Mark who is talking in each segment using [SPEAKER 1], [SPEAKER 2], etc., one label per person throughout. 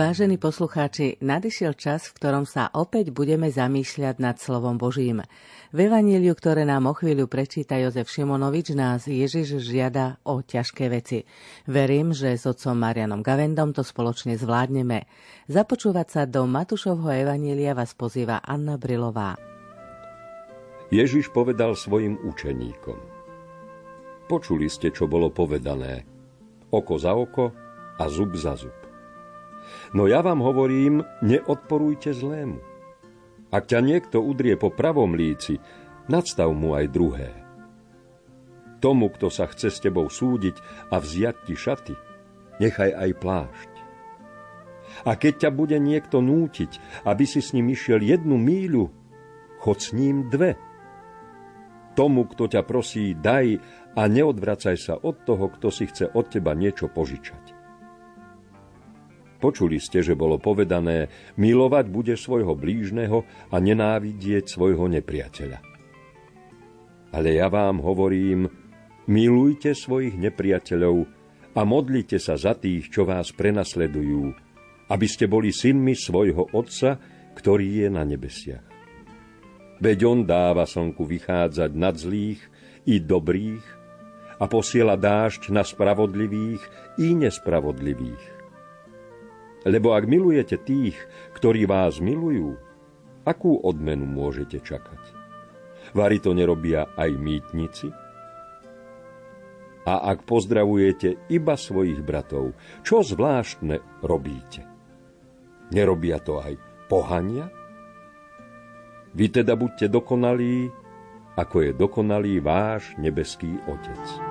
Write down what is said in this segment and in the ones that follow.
[SPEAKER 1] Vážení poslucháči, nadišiel čas, v ktorom sa opäť budeme zamýšľať nad slovom Božím. V Evaníliu, ktoré nám o chvíľu prečíta Jozef Šimonovič, nás Ježiš žiada o ťažké veci. Verím, že s otcom Marianom Gavendom to spoločne zvládneme. Započúvať sa do Matušovho Evanília vás pozýva Anna Brilová.
[SPEAKER 2] Ježiš povedal svojim učeníkom. Počuli ste, čo bolo povedané. Oko za oko a zub za zub. No ja vám hovorím, neodporujte zlému. Ak ťa niekto udrie po pravom líci, nadstav mu aj druhé. Tomu, kto sa chce s tebou súdiť a vziať ti šaty, nechaj aj plášť. A keď ťa bude niekto nútiť, aby si s ním išiel jednu míľu, chod s ním dve. Tomu, kto ťa prosí, daj a neodvracaj sa od toho, kto si chce od teba niečo požičať. Počuli ste, že bolo povedané, milovať bude svojho blížneho a nenávidieť svojho nepriateľa. Ale ja vám hovorím, milujte svojich nepriateľov a modlite sa za tých, čo vás prenasledujú, aby ste boli synmi svojho Otca, ktorý je na nebesiach. Veď on dáva slnku vychádzať nad zlých i dobrých a posiela dážď na spravodlivých i nespravodlivých. Lebo ak milujete tých, ktorí vás milujú, akú odmenu môžete čakať? Vary to nerobia aj mýtnici? A ak pozdravujete iba svojich bratov, čo zvláštne robíte? Nerobia to aj pohania? Vy teda buďte dokonalí, ako je dokonalý váš nebeský Otec.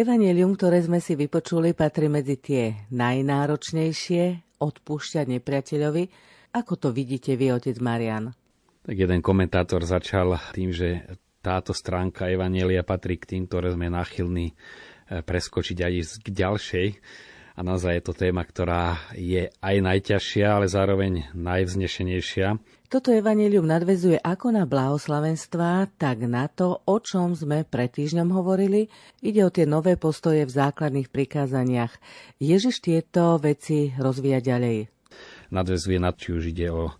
[SPEAKER 1] Evangelium, ktoré sme si vypočuli, patrí medzi tie najnáročnejšie odpúšťať nepriateľovi. Ako to vidíte vy, otec Marian?
[SPEAKER 3] Tak jeden komentátor začal tým, že táto stránka Evanielia patrí k tým, ktoré sme nachylní eh, preskočiť aj k ďalšej. A naozaj je to téma, ktorá je aj najťažšia, ale zároveň najvznešenejšia.
[SPEAKER 1] Toto evanelium nadvezuje ako na blahoslavenstva, tak na to, o čom sme pred týždňom hovorili. Ide o tie nové postoje v základných prikázaniach. Ježiš tieto veci rozvíja ďalej.
[SPEAKER 3] Nadvezuje na či už ide o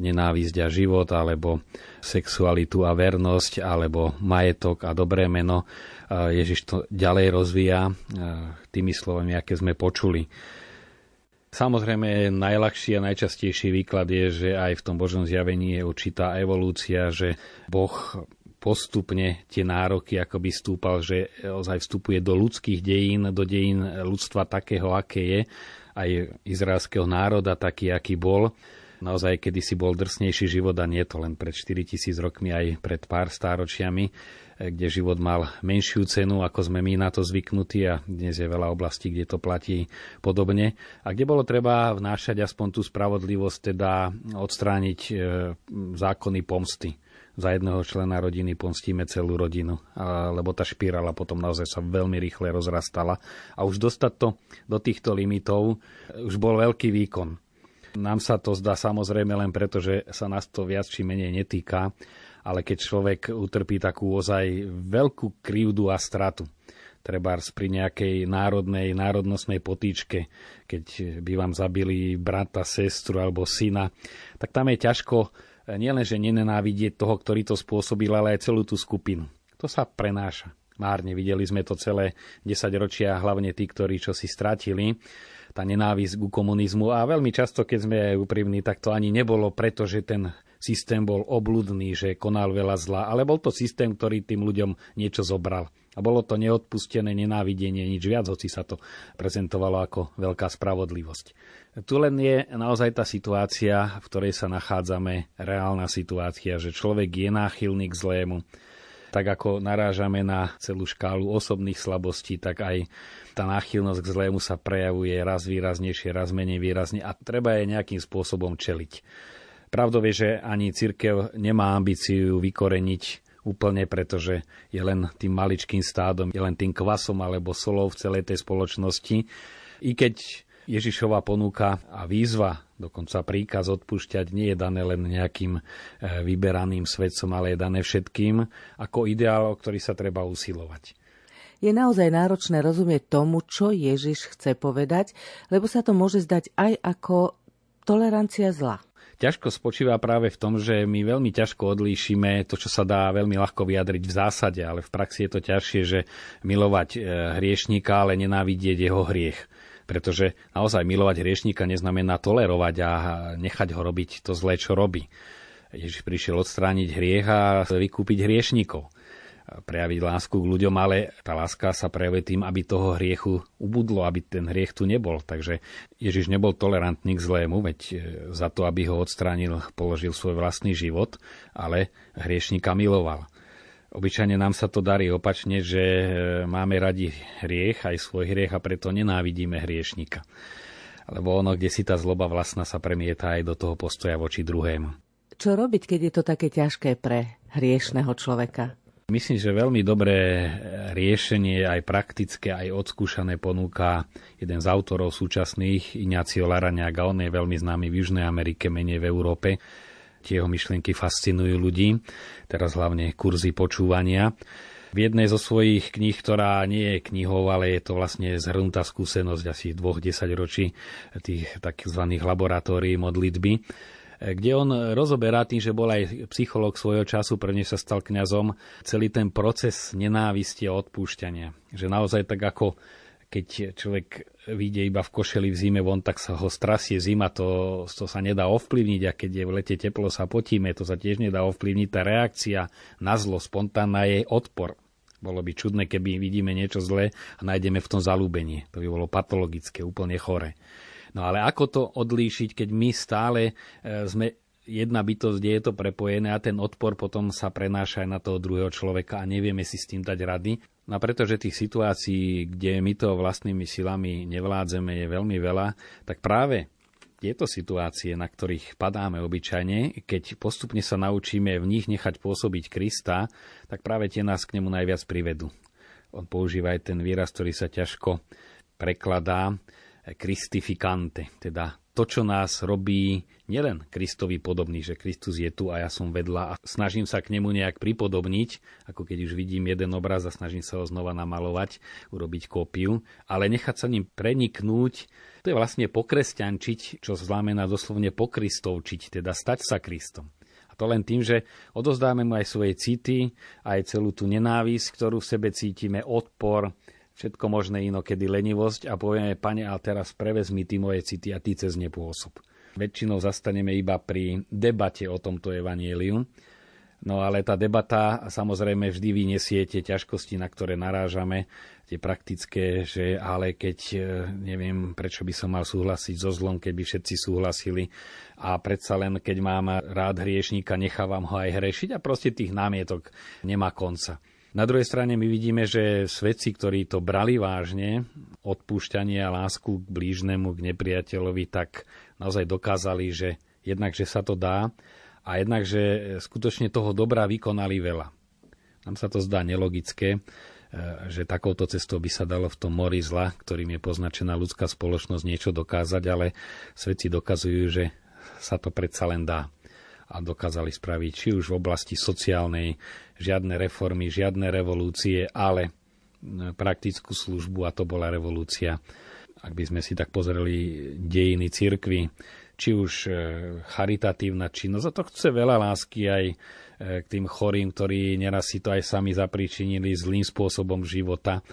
[SPEAKER 3] nenávisť a život, alebo sexualitu a vernosť, alebo majetok a dobré meno. Ježiš to ďalej rozvíja tými slovami, aké sme počuli. Samozrejme, najľahší a najčastejší výklad je, že aj v tom Božom zjavení je určitá evolúcia, že Boh postupne tie nároky akoby stúpal, že ozaj vstupuje do ľudských dejín, do dejín ľudstva takého, aké je, aj izraelského národa taký, aký bol. Naozaj, kedy si bol drsnejší život a nie to len pred 4000 rokmi, aj pred pár stáročiami kde život mal menšiu cenu, ako sme my na to zvyknutí a dnes je veľa oblastí, kde to platí podobne. A kde bolo treba vnášať aspoň tú spravodlivosť, teda odstrániť e, zákony pomsty za jedného člena rodiny pomstíme celú rodinu, lebo tá špirála potom naozaj sa veľmi rýchle rozrastala. A už dostať to do týchto limitov už bol veľký výkon. Nám sa to zdá samozrejme len preto, že sa nás to viac či menej netýka, ale keď človek utrpí takú ozaj veľkú krivdu a stratu, trebárs pri nejakej národnej, národnostnej potýčke, keď by vám zabili brata, sestru alebo syna, tak tam je ťažko eh, nielenže nenenávidieť toho, ktorý to spôsobil, ale aj celú tú skupinu. To sa prenáša. Márne videli sme to celé 10 ročia, hlavne tí, ktorí čo si stratili tá nenávisť ku komunizmu a veľmi často, keď sme úprimní, tak to ani nebolo preto, že ten systém bol obludný, že konal veľa zla, ale bol to systém, ktorý tým ľuďom niečo zobral. A bolo to neodpustené nenávidenie, nič viac, hoci sa to prezentovalo ako veľká spravodlivosť. Tu len je naozaj tá situácia, v ktorej sa nachádzame, reálna situácia, že človek je náchylný k zlému. Tak ako narážame na celú škálu osobných slabostí, tak aj tá náchylnosť k zlému sa prejavuje raz výraznejšie, raz menej výrazne a treba je nejakým spôsobom čeliť. Pravdou je, že ani církev nemá ambíciu vykoreniť úplne, pretože je len tým maličkým stádom, je len tým kvasom alebo solou v celej tej spoločnosti. I keď Ježišova ponuka a výzva, dokonca príkaz odpúšťať, nie je dané len nejakým e, vyberaným svedcom, ale je dané všetkým ako ideál, o ktorý sa treba usilovať.
[SPEAKER 1] Je naozaj náročné rozumieť tomu, čo Ježiš chce povedať, lebo sa to môže zdať aj ako tolerancia zla
[SPEAKER 3] ťažko spočíva práve v tom, že my veľmi ťažko odlíšime to, čo sa dá veľmi ľahko vyjadriť v zásade, ale v praxi je to ťažšie, že milovať e, hriešníka, ale nenávidieť jeho hriech. Pretože naozaj milovať hriešníka neznamená tolerovať a nechať ho robiť to zlé, čo robí. Ježiš prišiel odstrániť hriech a vykúpiť hriešníkov prejaviť lásku k ľuďom, ale tá láska sa prejavuje tým, aby toho hriechu ubudlo, aby ten hriech tu nebol. Takže Ježiš nebol tolerantný k zlému, veď e, za to, aby ho odstránil, položil svoj vlastný život, ale hriešnika miloval. Obyčajne nám sa to darí opačne, že e, máme radi hriech, aj svoj hriech a preto nenávidíme hriešnika. Lebo ono, kde si tá zloba vlastná sa premieta aj do toho postoja voči druhému.
[SPEAKER 1] Čo robiť, keď je to také ťažké pre hriešného človeka?
[SPEAKER 3] Myslím, že veľmi dobré riešenie, aj praktické, aj odskúšané ponúka jeden z autorov súčasných, Ignacio Laraniaga. On je veľmi známy v Južnej Amerike, menej v Európe. Tie jeho myšlienky fascinujú ľudí, teraz hlavne kurzy počúvania. V jednej zo svojich kníh, ktorá nie je knihou, ale je to vlastne zhrnutá skúsenosť asi dvoch desaťročí tých tzv. laboratórií modlitby, kde on rozoberá tým, že bol aj psychológ svojho času, prvne sa stal kňazom, celý ten proces nenávisti a odpúšťania. Že naozaj tak ako keď človek vyjde iba v košeli v zime von, tak sa ho strasie zima, to, to sa nedá ovplyvniť a keď je v lete teplo sa potíme, to sa tiež nedá ovplyvniť. Tá reakcia na zlo spontánna je odpor. Bolo by čudné, keby vidíme niečo zlé a nájdeme v tom zalúbenie. To by bolo patologické, úplne chore. No ale ako to odlíšiť, keď my stále e, sme jedna bytosť, kde je to prepojené a ten odpor potom sa prenáša aj na toho druhého človeka a nevieme si s tým dať rady. No pretože tých situácií, kde my to vlastnými silami nevládzeme, je veľmi veľa, tak práve tieto situácie, na ktorých padáme obyčajne, keď postupne sa naučíme v nich nechať pôsobiť Krista, tak práve tie nás k nemu najviac privedú. On používa aj ten výraz, ktorý sa ťažko prekladá, Christificante, teda to, čo nás robí nielen Kristovi podobný, že Kristus je tu a ja som vedľa a snažím sa k nemu nejak pripodobniť, ako keď už vidím jeden obraz a snažím sa ho znova namalovať, urobiť kópiu, ale nechať sa ním preniknúť, to je vlastne pokresťančiť, čo znamená doslovne pokristovčiť, teda stať sa Kristom. A to len tým, že odozdáme mu aj svoje city, aj celú tú nenávisť, ktorú v sebe cítime, odpor, všetko možné inokedy lenivosť a povieme, pane, ale teraz prevezmi ty moje city a ty cez ne pôsob. Väčšinou zastaneme iba pri debate o tomto evanieliu, no ale tá debata samozrejme vždy vyniesie tie ťažkosti, na ktoré narážame, tie praktické, že ale keď e, neviem, prečo by som mal súhlasiť so zlom, keď by všetci súhlasili a predsa len keď mám rád hriešníka, nechávam ho aj hrešiť a proste tých námietok nemá konca. Na druhej strane my vidíme, že svedci, ktorí to brali vážne, odpúšťanie a lásku k blížnemu, k nepriateľovi, tak naozaj dokázali, že jednak, že sa to dá a jednak, že skutočne toho dobra vykonali veľa. Nám sa to zdá nelogické, e, že takouto cestou by sa dalo v tom mori zla, ktorým je poznačená ľudská spoločnosť, niečo dokázať, ale svedci dokazujú, že sa to predsa len dá a dokázali spraviť či už v oblasti sociálnej žiadne reformy, žiadne revolúcie, ale praktickú službu a to bola revolúcia. Ak by sme si tak pozreli dejiny cirkvy, či už e, charitatívna činnosť, a to chce veľa lásky aj e, k tým chorým, ktorí neraz si to aj sami zapričinili zlým spôsobom života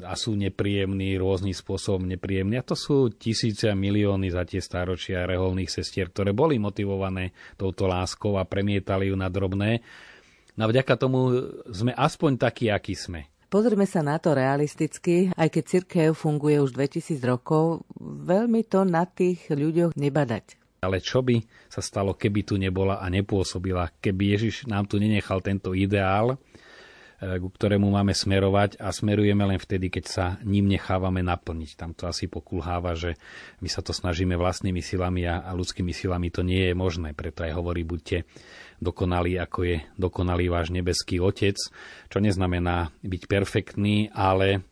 [SPEAKER 3] a sú nepríjemní, rôznym spôsobom nepríjemní. A to sú tisíce a milióny za tie stáročia reholných sestier, ktoré boli motivované touto láskou a premietali ju na drobné. No vďaka tomu sme aspoň takí, akí sme.
[SPEAKER 1] Pozrime sa na to realisticky, aj keď cirkev funguje už 2000 rokov, veľmi to na tých ľuďoch nebadať.
[SPEAKER 3] Ale čo by sa stalo, keby tu nebola a nepôsobila, keby Ježiš nám tu nenechal tento ideál, ku ktorému máme smerovať a smerujeme len vtedy, keď sa ním nechávame naplniť. Tam to asi pokulháva, že my sa to snažíme vlastnými silami a, a ľudskými silami to nie je možné. Preto aj hovorí, buďte dokonalí, ako je dokonalý váš nebeský Otec, čo neznamená byť perfektný, ale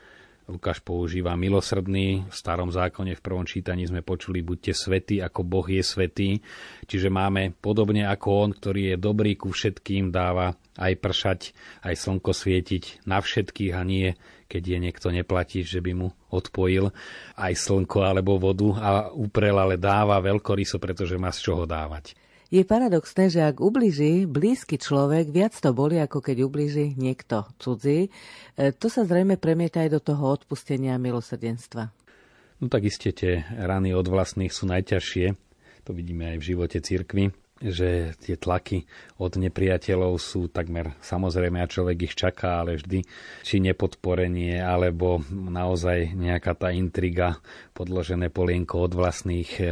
[SPEAKER 3] Lukáš používa milosrdný. V starom zákone v prvom čítaní sme počuli buďte svetí, ako Boh je svetý. Čiže máme podobne ako On, ktorý je dobrý ku všetkým, dáva aj pršať, aj slnko svietiť na všetkých a nie, keď je niekto neplatí, že by mu odpojil aj slnko alebo vodu a uprel, ale dáva veľkoryso, pretože má z čoho dávať.
[SPEAKER 1] Je paradoxné, že ak ubliží blízky človek, viac to boli, ako keď ubliží niekto cudzí. E, to sa zrejme premieta aj do toho odpustenia a milosrdenstva.
[SPEAKER 3] No tak iste tie rany od vlastných sú najťažšie. To vidíme aj v živote cirkvy že tie tlaky od nepriateľov sú takmer samozrejme a človek ich čaká, ale vždy či nepodporenie, alebo naozaj nejaká tá intriga, podložené polienko od vlastných e,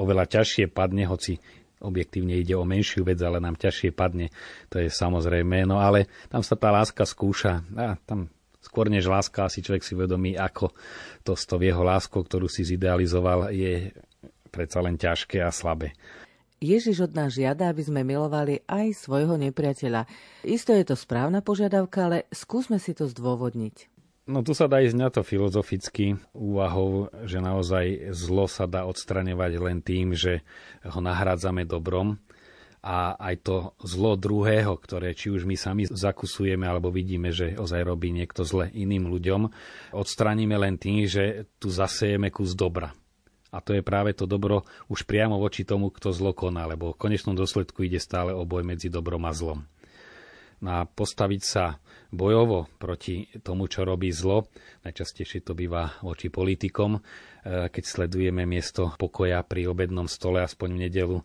[SPEAKER 3] oveľa ťažšie padne, hoci objektívne ide o menšiu vec, ale nám ťažšie padne, to je samozrejme. No ale tam sa tá láska skúša. A tam skôr než láska asi človek si vedomí, ako to s tou jeho láskou, ktorú si zidealizoval, je predsa len ťažké a slabé.
[SPEAKER 1] Ježiš od nás žiada, aby sme milovali aj svojho nepriateľa. Isto je to správna požiadavka, ale skúsme si to zdôvodniť.
[SPEAKER 3] No tu sa dá ísť na to filozoficky úvahou, že naozaj zlo sa dá odstraňovať len tým, že ho nahrádzame dobrom a aj to zlo druhého, ktoré či už my sami zakusujeme alebo vidíme, že ozaj robí niekto zle iným ľuďom, odstraníme len tým, že tu zasejeme kus dobra. A to je práve to dobro už priamo voči tomu, kto zlo koná, lebo v konečnom dôsledku ide stále o boj medzi dobrom a zlom. Na postaviť sa bojovo proti tomu, čo robí zlo. Najčastejšie to býva voči politikom, e, keď sledujeme miesto pokoja pri obednom stole, aspoň v nedelu,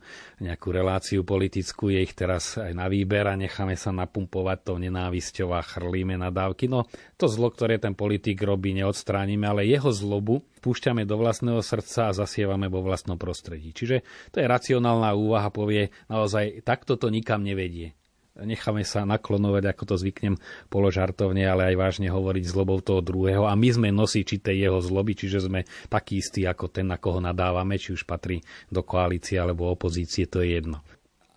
[SPEAKER 3] nejakú reláciu politickú, je ich teraz aj na výber a necháme sa napumpovať tou nenávisťou a chrlíme na dávky. No to zlo, ktoré ten politik robí, neodstránime, ale jeho zlobu púšťame do vlastného srdca a zasievame vo vlastnom prostredí. Čiže to je racionálna úvaha, povie naozaj, takto to nikam nevedie necháme sa naklonovať, ako to zvyknem položartovne, ale aj vážne hovoriť zlobou toho druhého a my sme nosiči tej jeho zloby, čiže sme takí istí ako ten, na koho nadávame, či už patrí do koalície alebo opozície, to je jedno.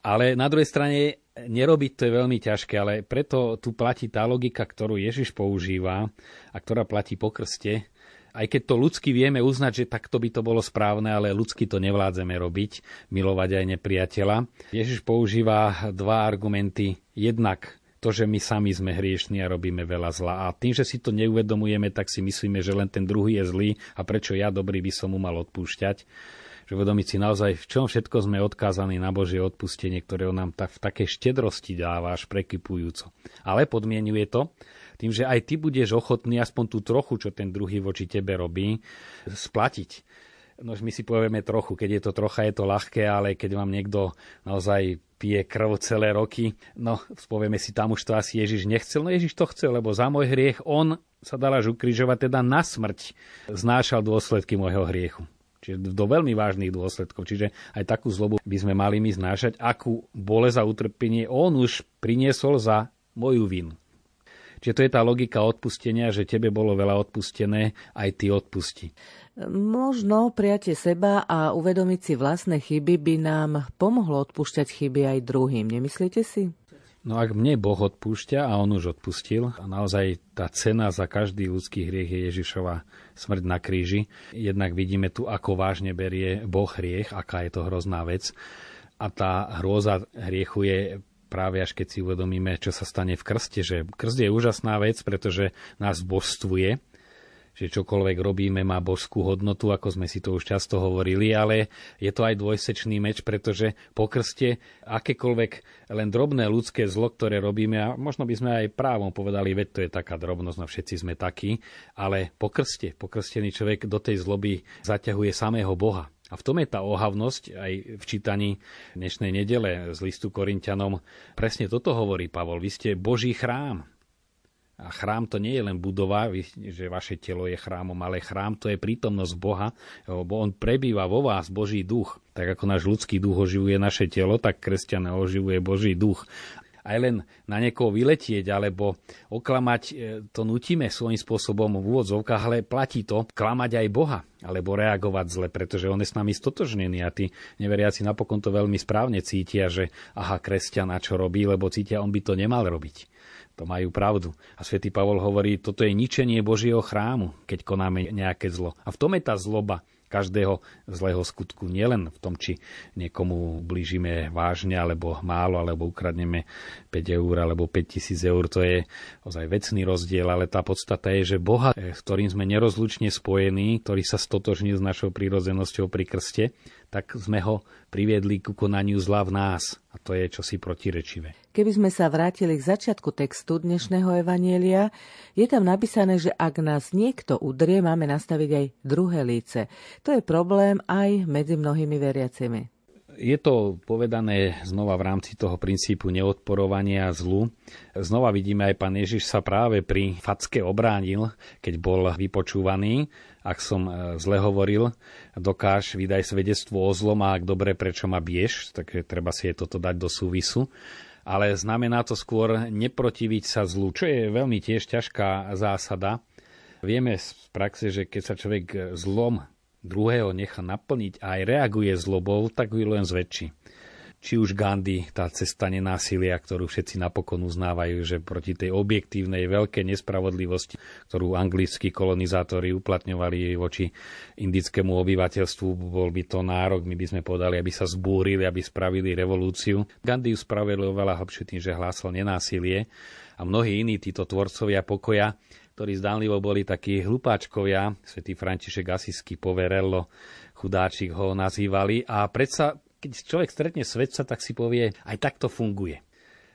[SPEAKER 3] Ale na druhej strane nerobiť to je veľmi ťažké, ale preto tu platí tá logika, ktorú Ježiš používa a ktorá platí po krste, aj keď to ľudsky vieme uznať, že takto by to bolo správne, ale ľudsky to nevládzeme robiť, milovať aj nepriateľa. Ježiš používa dva argumenty. Jednak to, že my sami sme hriešni a robíme veľa zla. A tým, že si to neuvedomujeme, tak si myslíme, že len ten druhý je zlý a prečo ja dobrý by som mu mal odpúšťať. Že vedomiť si naozaj, v čom všetko sme odkázaní na Božie odpustenie, ktoré on nám tak, v takej štedrosti dáva až prekypujúco. Ale podmienuje to, tým, že aj ty budeš ochotný aspoň tú trochu, čo ten druhý voči tebe robí, splatiť. No my si povieme trochu, keď je to trocha, je to ľahké, ale keď vám niekto naozaj pije krv celé roky, no povieme si, tam už to asi Ježiš nechcel. No Ježiš to chcel, lebo za môj hriech on sa dal až ukrižovať, teda na smrť znášal dôsledky môjho hriechu. Čiže do veľmi vážnych dôsledkov. Čiže aj takú zlobu by sme mali my znášať, akú bolesť a utrpenie on už priniesol za moju vinu. Čiže to je tá logika odpustenia, že tebe bolo veľa odpustené, aj ty odpusti.
[SPEAKER 1] Možno prijatie seba a uvedomiť si vlastné chyby by nám pomohlo odpúšťať chyby aj druhým, nemyslíte si?
[SPEAKER 3] No ak mne Boh odpúšťa a On už odpustil a naozaj tá cena za každý ľudský hriech je Ježišova smrť na kríži, jednak vidíme tu, ako vážne berie Boh hriech, aká je to hrozná vec. A tá hrôza hriechu je práve až keď si uvedomíme, čo sa stane v krste, že krst je úžasná vec, pretože nás božstvuje, že čokoľvek robíme má božskú hodnotu, ako sme si to už často hovorili, ale je to aj dvojsečný meč, pretože po krste akékoľvek len drobné ľudské zlo, ktoré robíme, a možno by sme aj právom povedali, veď to je taká drobnosť, no všetci sme takí, ale po krste, pokrstený človek do tej zloby zaťahuje samého Boha. A v tom je tá ohavnosť aj v čítaní dnešnej nedele z listu Korintianom. Presne toto hovorí Pavol. Vy ste Boží chrám. A chrám to nie je len budova, že vaše telo je chrámom, ale chrám to je prítomnosť Boha, lebo on prebýva vo vás Boží duch. Tak ako náš ľudský duch oživuje naše telo, tak kresťan oživuje Boží duch. Aj len na niekoho vyletieť alebo oklamať, e, to nutíme svojím spôsobom v úvodzovkách, ale platí to klamať aj Boha alebo reagovať zle, pretože on je s nami stotožnený a tí neveriaci napokon to veľmi správne cítia, že aha, kresťan a čo robí, lebo cítia, on by to nemal robiť. To majú pravdu. A svätý Pavol hovorí, toto je ničenie Božieho chrámu, keď konáme nejaké zlo. A v tom je tá zloba každého zlého skutku. Nielen v tom, či niekomu blížime vážne, alebo málo, alebo ukradneme 5 eur, alebo 5 tisíc eur. To je ozaj vecný rozdiel, ale tá podstata je, že Boha, s ktorým sme nerozlučne spojení, ktorý sa stotožnil s našou prírodzenosťou pri krste, tak sme ho priviedli ku konaniu zla v nás. A to je čosi protirečivé.
[SPEAKER 1] Keby sme sa vrátili k začiatku textu dnešného Evanielia, je tam napísané, že ak nás niekto udrie, máme nastaviť aj druhé líce. To je problém aj medzi mnohými veriacimi.
[SPEAKER 3] Je to povedané znova v rámci toho princípu neodporovania zlu. Znova vidíme aj pán Ježiš sa práve pri facke obránil, keď bol vypočúvaný ak som e, zle hovoril, dokáž vydaj svedectvo o zlom a ak dobre, prečo ma bieš, tak treba si je toto dať do súvisu. Ale znamená to skôr neprotiviť sa zlu, čo je veľmi tiež ťažká zásada. Vieme z praxe, že keď sa človek zlom druhého nechá naplniť a aj reaguje zlobou, tak ju len zväčší. Či už Gandhi, tá cesta nenásilia, ktorú všetci napokon uznávajú, že proti tej objektívnej veľkej nespravodlivosti, ktorú anglickí kolonizátori uplatňovali voči indickému obyvateľstvu, bol by to nárok, my by sme povedali, aby sa zbúrili, aby spravili revolúciu. Gandhi ju spravil oveľa hlbšie tým, že hlásal nenásilie a mnohí iní títo tvorcovia pokoja ktorí zdánlivo boli takí hlupáčkovia, svätý František Asisky Poverello, chudáčik ho nazývali a predsa keď človek stretne svetca, tak si povie, aj takto funguje.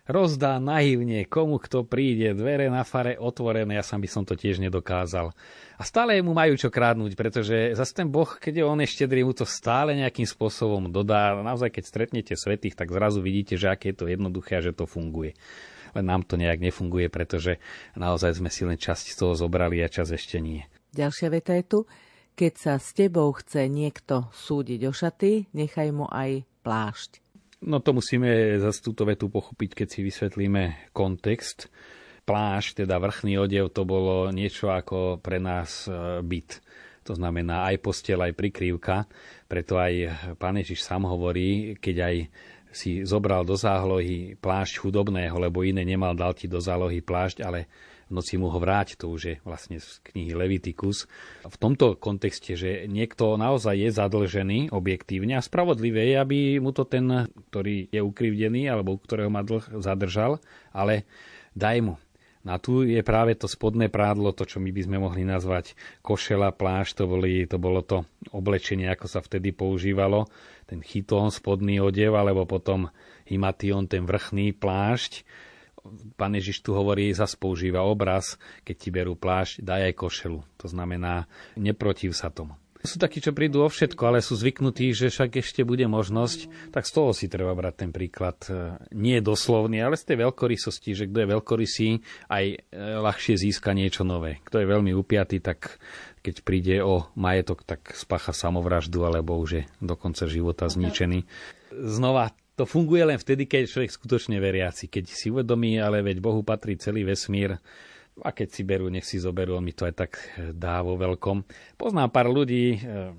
[SPEAKER 3] Rozdá naivne, komu kto príde, dvere na fare otvorené, ja sám by som to tiež nedokázal. A stále mu majú čo krádnuť, pretože zase ten Boh, keď je on ešte štedrý, mu to stále nejakým spôsobom dodá. Naozaj, keď stretnete svetých, tak zrazu vidíte, že aké je to jednoduché a že to funguje. Len nám to nejak nefunguje, pretože naozaj sme si len časť z toho zobrali a čas ešte nie.
[SPEAKER 1] Ďalšia veta je tu. Keď sa s tebou chce niekto súdiť o šaty, nechaj mu aj plášť.
[SPEAKER 3] No to musíme za túto vetu pochopiť, keď si vysvetlíme kontext. Plášť, teda vrchný odev, to bolo niečo ako pre nás e, byt. To znamená aj postel, aj prikrývka. Preto aj pán Ježiš sám hovorí, keď aj si zobral do zálohy plášť chudobného, lebo iné nemal, dal ti do zálohy plášť, ale v noci mu ho vráť, to už je vlastne z knihy Leviticus. V tomto kontexte, že niekto naozaj je zadlžený objektívne a spravodlivé je, aby mu to ten, ktorý je ukrivdený alebo ktorého má dlh, zadržal, ale daj mu. A tu je práve to spodné prádlo, to, čo my by sme mohli nazvať košela, plášť, to, boli, to bolo to oblečenie, ako sa vtedy používalo, ten chytón, spodný odev, alebo potom himation, ten vrchný plášť pán Ježiš tu hovorí, zase používa obraz, keď ti berú plášť, daj aj košelu. To znamená, neprotiv sa tomu. Sú takí, čo prídu o všetko, ale sú zvyknutí, že však ešte bude možnosť, tak z toho si treba brať ten príklad. E, nie doslovný, ale z tej veľkorysosti, že kto je veľkorysý, aj e, ľahšie získa niečo nové. Kto je veľmi upiatý, tak keď príde o majetok, tak spacha samovraždu, alebo už je do konca života zničený. Znova to funguje len vtedy, keď človek skutočne veriaci. Keď si uvedomí, ale veď Bohu patrí celý vesmír, a keď si berú, nech si zoberú, on mi to aj tak dá vo veľkom. Poznám pár ľudí, eh,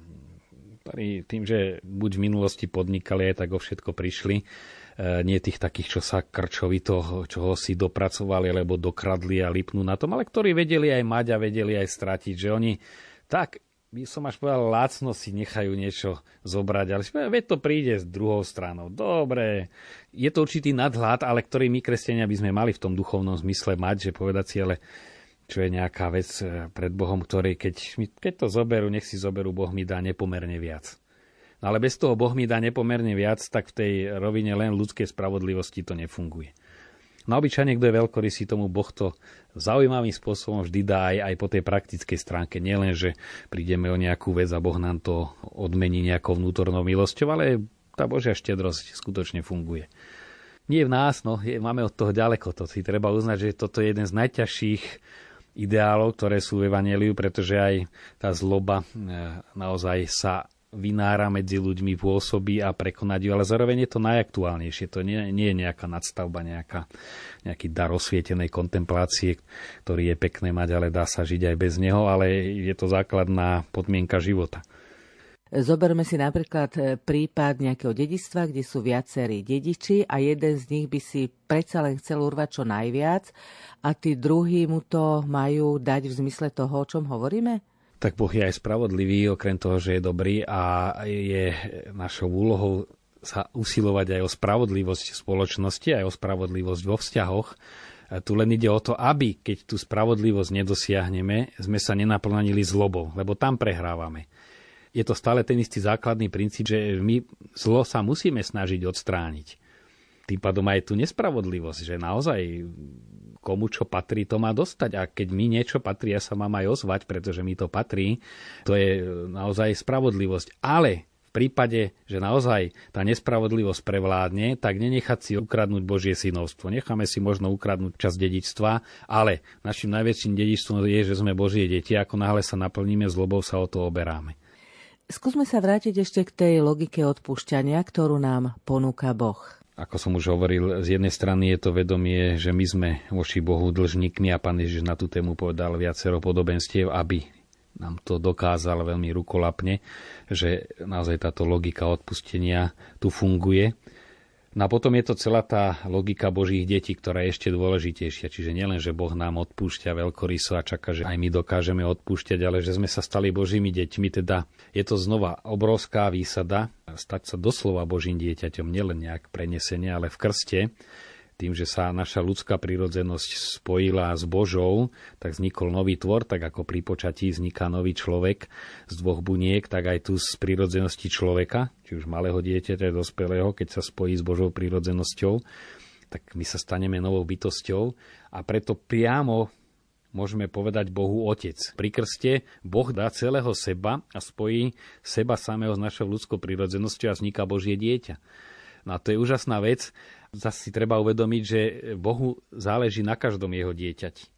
[SPEAKER 3] ktorí tým, že buď v minulosti podnikali, aj tak o všetko prišli, eh, nie tých takých, čo sa krčovito, čoho si dopracovali, alebo dokradli a lipnú na tom, ale ktorí vedeli aj mať a vedeli aj stratiť, že oni tak by som až povedal, lácno si nechajú niečo zobrať, ale veď to príde s druhou stranou. Dobre, je to určitý nadhľad, ale ktorý my, kresťania, by sme mali v tom duchovnom zmysle mať, že povedať si, ale čo je nejaká vec e, pred Bohom, ktorý keď, keď to zoberú, nech si zoberú, Boh mi dá nepomerne viac. No ale bez toho Boh mi dá nepomerne viac, tak v tej rovine len ľudskej spravodlivosti to nefunguje. No obyčajne, kto je veľkorysý, tomu Boh to zaujímavým spôsobom vždy dá aj, aj po tej praktickej stránke. Nielen, že prídeme o nejakú vec a Boh nám to odmení nejakou vnútornou milosťou, ale tá Božia štedrosť skutočne funguje. Nie v nás, no je, máme od toho ďaleko. To si treba uznať, že toto je jeden z najťažších ideálov, ktoré sú v Evangeliu, pretože aj tá zloba e, naozaj sa vynára medzi ľuďmi, pôsobí a prekonať ju, ale zároveň je to najaktuálnejšie. To nie, nie je nejaká nadstavba, nejaká, nejaký dar osvietenej kontemplácie, ktorý je pekné mať, ale dá sa žiť aj bez neho, ale je to základná podmienka života.
[SPEAKER 1] Zoberme si napríklad e, prípad nejakého dedistva, kde sú viacerí dediči a jeden z nich by si predsa len chcel urvať čo najviac a tí druhí mu to majú dať v zmysle toho, o čom hovoríme?
[SPEAKER 3] Tak Boh je aj spravodlivý, okrem toho, že je dobrý a je našou úlohou sa usilovať aj o spravodlivosť v spoločnosti, aj o spravodlivosť vo vzťahoch. Tu len ide o to, aby, keď tú spravodlivosť nedosiahneme, sme sa nenaplnili zlobou, lebo tam prehrávame je to stále ten istý základný princíp, že my zlo sa musíme snažiť odstrániť. Tým pádom aj tú nespravodlivosť, že naozaj komu čo patrí, to má dostať. A keď mi niečo patrí, ja sa mám aj ozvať, pretože mi to patrí. To je naozaj spravodlivosť. Ale v prípade, že naozaj tá nespravodlivosť prevládne, tak nenechať si ukradnúť Božie synovstvo. Necháme si možno ukradnúť čas dedičstva, ale našim najväčším dedičstvom je, že sme Božie deti. Ako náhle sa naplníme zlobou, sa o to oberáme.
[SPEAKER 1] Skúsme sa vrátiť ešte k tej logike odpúšťania, ktorú nám ponúka Boh.
[SPEAKER 3] Ako som už hovoril, z jednej strany je to vedomie, že my sme voči Bohu dlžníkmi a pán Ježiš na tú tému povedal viacero podobenstiev, aby nám to dokázal veľmi rukolapne, že naozaj táto logika odpustenia tu funguje. No a potom je to celá tá logika Božích detí, ktorá je ešte dôležitejšia. Čiže nielen, že Boh nám odpúšťa veľkoryso a čaká, že aj my dokážeme odpúšťať, ale že sme sa stali Božími deťmi. Teda je to znova obrovská výsada stať sa doslova Božím dieťaťom, nielen nejak prenesenie, ale v krste tým, že sa naša ľudská prírodzenosť spojila s Božou, tak vznikol nový tvor, tak ako pri počatí vzniká nový človek z dvoch buniek, tak aj tu z prírodzenosti človeka, či už malého dieťaťa, dospelého, keď sa spojí s Božou prírodzenosťou, tak my sa staneme novou bytosťou a preto priamo môžeme povedať Bohu Otec. Pri krste Boh dá celého seba a spojí seba samého s našou ľudskou prírodzenosťou a vzniká Božie dieťa. No a to je úžasná vec Zase si treba uvedomiť, že Bohu záleží na každom jeho dieťati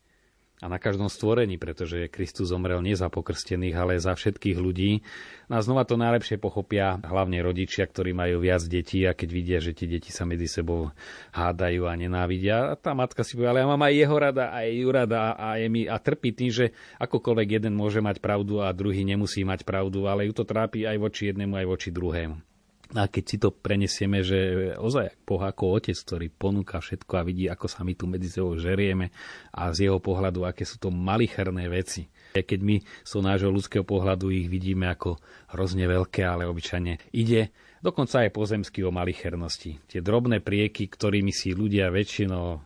[SPEAKER 3] a na každom stvorení, pretože Kristus zomrel nie za pokrstených, ale za všetkých ľudí. No a znova to najlepšie pochopia hlavne rodičia, ktorí majú viac detí a keď vidia, že tie deti sa medzi sebou hádajú a nenávidia. A tá matka si povie, ale ja mám aj jeho rada, aj ju rada a, je mi, a trpí tým, že akokoľvek jeden môže mať pravdu a druhý nemusí mať pravdu, ale ju to trápi aj voči jednému, aj voči druhému. A keď si to prenesieme, že ozaj Boh ako otec, ktorý ponúka všetko a vidí, ako sa my tu medzi sebou žerieme a z jeho pohľadu, aké sú to malicherné veci. Keď my z nášho ľudského pohľadu ich vidíme ako hrozne veľké, ale obyčajne ide dokonca aj pozemský o malichernosti. Tie drobné prieky, ktorými si ľudia väčšinou e,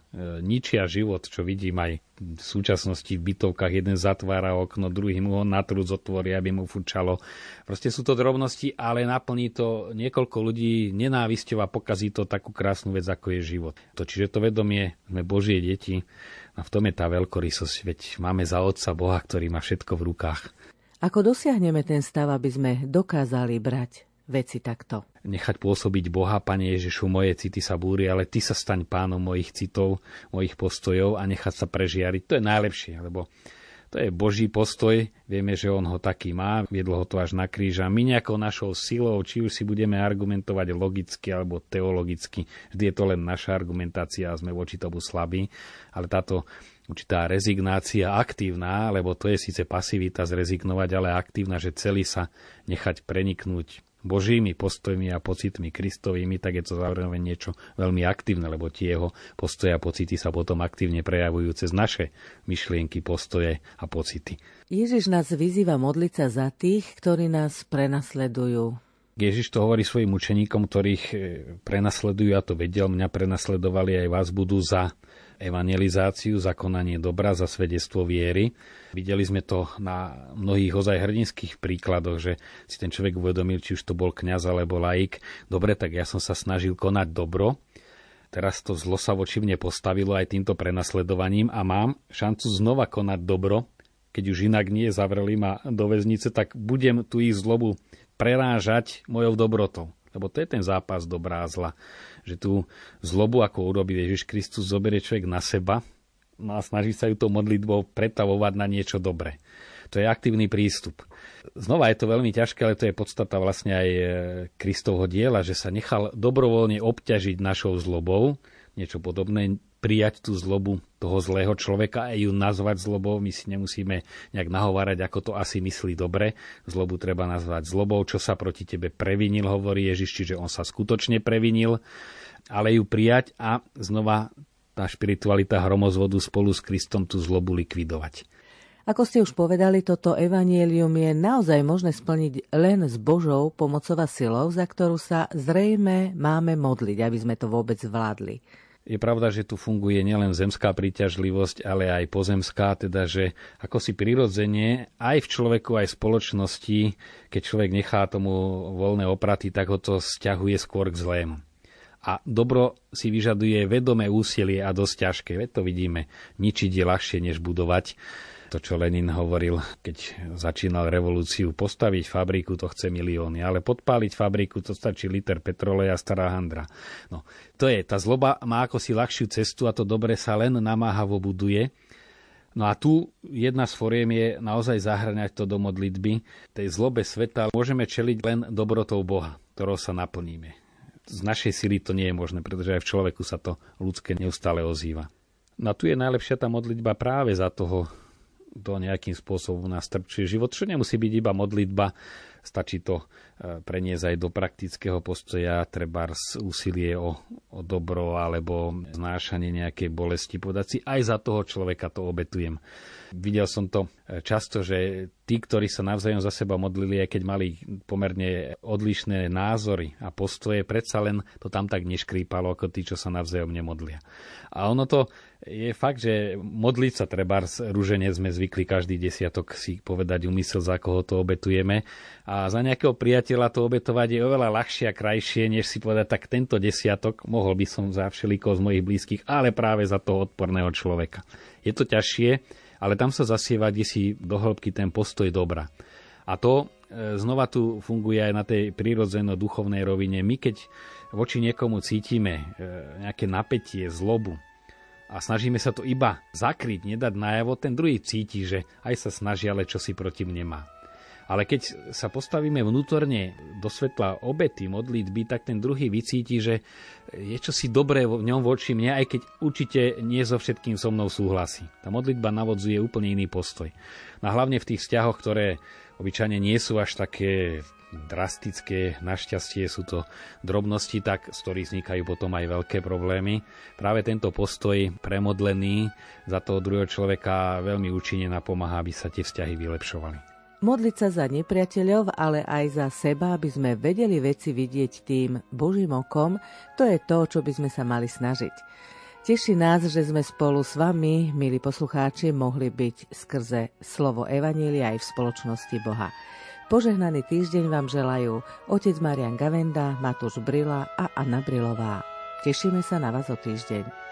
[SPEAKER 3] ničia život, čo vidím aj v súčasnosti v bytovkách, jeden zatvára okno, druhý mu ho na trúd otvorí, aby mu fučalo. Proste sú to drobnosti, ale naplní to niekoľko ľudí nenávisťou a pokazí to takú krásnu vec, ako je život. To, čiže to vedomie, sme Božie deti a v tom je tá veľkorysosť, veď máme za Otca Boha, ktorý má všetko v rukách.
[SPEAKER 1] Ako dosiahneme ten stav, aby sme dokázali brať veci takto.
[SPEAKER 3] Nechať pôsobiť Boha, Pane Ježišu, moje city sa búri, ale Ty sa staň pánom mojich citov, mojich postojov a nechať sa prežiariť. To je najlepšie, lebo to je Boží postoj, vieme, že On ho taký má, viedlo ho to až na kríž a my nejakou našou silou, či už si budeme argumentovať logicky alebo teologicky, vždy je to len naša argumentácia a sme voči tomu slabí, ale táto určitá rezignácia aktívna, lebo to je síce pasivita zrezignovať, ale aktívna, že celý sa nechať preniknúť Božími postojmi a pocitmi Kristovými, tak je to zároveň niečo veľmi aktívne, lebo tie jeho postoje a pocity sa potom aktívne prejavujú cez naše myšlienky, postoje a pocity.
[SPEAKER 1] Ježiš nás vyzýva modliť sa za tých, ktorí nás prenasledujú.
[SPEAKER 3] Ježiš to hovorí svojim učeníkom, ktorých e, prenasledujú, a to vedel, mňa prenasledovali aj vás budú za evangelizáciu, za konanie dobra, za svedectvo viery. Videli sme to na mnohých ozaj hrdinských príkladoch, že si ten človek uvedomil, či už to bol kňaz alebo laik. Dobre, tak ja som sa snažil konať dobro, teraz to zlo sa voči mne postavilo aj týmto prenasledovaním a mám šancu znova konať dobro, keď už inak nie zavreli ma do väznice, tak budem tu ich zlobu prerážať mojou dobrotou. Lebo to je ten zápas dobrá a zla že tú zlobu, ako urobí Ježiš Kristus, zoberie človek na seba no a snaží sa ju tou modlitbou pretavovať na niečo dobré. To je aktívny prístup. znova je to veľmi ťažké, ale to je podstata vlastne aj e, Kristovho diela, že sa nechal dobrovoľne obťažiť našou zlobou, niečo podobné, prijať tú zlobu toho zlého človeka a ju nazvať zlobou. My si nemusíme nejak nahovárať, ako to asi myslí dobre. Zlobu treba nazvať zlobou, čo sa proti tebe previnil, hovorí Ježiš, čiže on sa skutočne previnil, ale ju prijať a znova tá špiritualita hromozvodu spolu s Kristom tú zlobu likvidovať.
[SPEAKER 1] Ako ste už povedali, toto evanielium je naozaj možné splniť len s Božou pomocová silou, za ktorú sa zrejme máme modliť, aby sme to vôbec zvládli.
[SPEAKER 3] Je pravda, že tu funguje nielen zemská príťažlivosť, ale aj pozemská, teda že ako si prirodzene aj v človeku, aj v spoločnosti, keď človek nechá tomu voľné opraty, tak ho to stiahuje skôr k zlému. A dobro si vyžaduje vedomé úsilie a dosť ťažké. Veď to vidíme. Ničiť je ľahšie, než budovať. To, čo Lenin hovoril, keď začínal revolúciu, postaviť fabriku, to chce milióny, ale podpáliť fabriku, to stačí liter petroleja, stará handra. No, to je, tá zloba má ako si ľahšiu cestu a to dobre sa len namáhavo buduje. No a tu jedna z foriem je naozaj zahrňať to do modlitby. Tej zlobe sveta môžeme čeliť len dobrotou Boha, ktorou sa naplníme. Z našej sily to nie je možné, pretože aj v človeku sa to ľudské neustále ozýva. No a tu je najlepšia tá modlitba práve za toho to nejakým spôsobom nás trpčuje život, čo nemusí byť iba modlitba, stačí to e, preniesť aj do praktického postoja, treba úsilie o, o dobro alebo znášanie nejakej bolesti, povedať si, aj za toho človeka to obetujem. Videl som to e, často, že tí, ktorí sa navzájom za seba modlili, aj keď mali pomerne odlišné názory a postoje, predsa len to tam tak neškrípalo, ako tí, čo sa navzájom nemodlia. A ono to je fakt, že modliť sa treba, rúženie sme zvykli každý desiatok si povedať umysel, za koho to obetujeme. A za nejakého priateľa to obetovať je oveľa ľahšie a krajšie, než si povedať, tak tento desiatok mohol by som za všeliko z mojich blízkych, ale práve za toho odporného človeka. Je to ťažšie, ale tam sa zasieva si do hĺbky ten postoj dobra. A to e, znova tu funguje aj na tej prírodzeno-duchovnej rovine. My keď voči niekomu cítime e, nejaké napätie, zlobu, a snažíme sa to iba zakryť, nedať najavo, ten druhý cíti, že aj sa snaží, ale čo si proti mne má. Ale keď sa postavíme vnútorne do svetla obety, modlitby, tak ten druhý vycíti, že je čosi dobré v ňom voči mne, aj keď určite nie so všetkým so mnou súhlasí. Tá modlitba navodzuje úplne iný postoj. A hlavne v tých vzťahoch, ktoré obyčajne nie sú až také drastické, našťastie sú to drobnosti, tak z ktorých vznikajú potom aj veľké problémy. Práve tento postoj premodlený za toho druhého človeka veľmi účinne napomáha, aby sa tie vzťahy vylepšovali.
[SPEAKER 1] Modliť sa za nepriateľov, ale aj za seba, aby sme vedeli veci vidieť tým Božím okom, to je to, čo by sme sa mali snažiť. Teší nás, že sme spolu s vami, milí poslucháči, mohli byť skrze slovo Evanília aj v spoločnosti Boha. Požehnaný týždeň vám želajú otec Marian Gavenda, Matúš Brila a Anna Brilová. Tešíme sa na vás o týždeň.